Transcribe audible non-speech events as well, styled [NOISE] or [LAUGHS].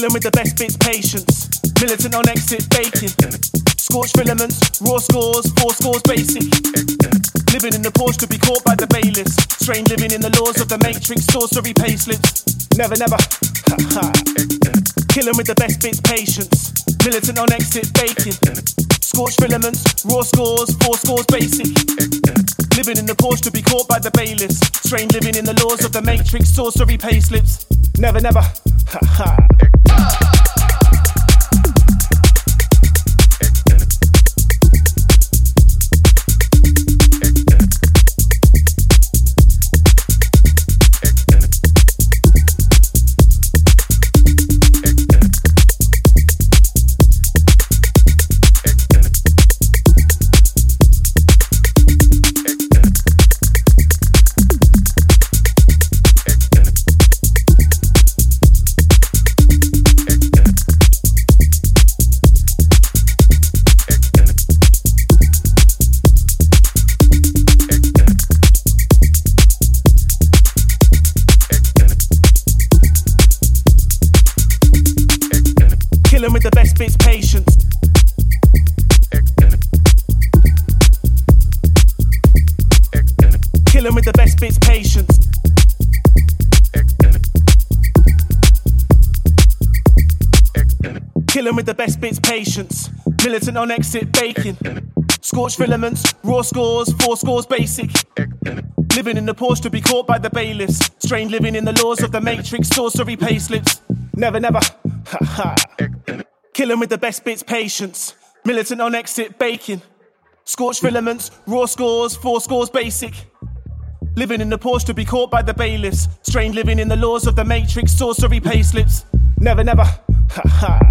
Killing with the best bits, patience. Militant on exit, baking. Scorched filaments, raw scores, four scores basic. Living in the Porsche to be caught by the bailiffs. Strange living in the laws of the matrix, sorcery payslips. Never, never. [LAUGHS] Killing with the best bits, patience. Militant on exit, baking. Scorched filaments, raw scores, four scores basic. Living in the Porsche to be caught by the bailiffs. Strange living in the laws of the matrix, sorcery payslips. Never, never. [LAUGHS] Killing with the best bits, patience. Killing with the best bits, patience. Killing with the best bits, patience. Militant on exit, baking. Scorched filaments, raw scores, four scores basic. Living in the Porsche to be caught by the bailiffs. Strange living in the laws of the matrix, sorcery payslips. Never, never. [LAUGHS] Killing with the best bits, patience. Militant on exit, baking. Scorched filaments, raw scores, four scores basic. Living in the Porsche to be caught by the bailiffs. Strange living in the laws of the matrix, sorcery payslips. Never, never. [LAUGHS]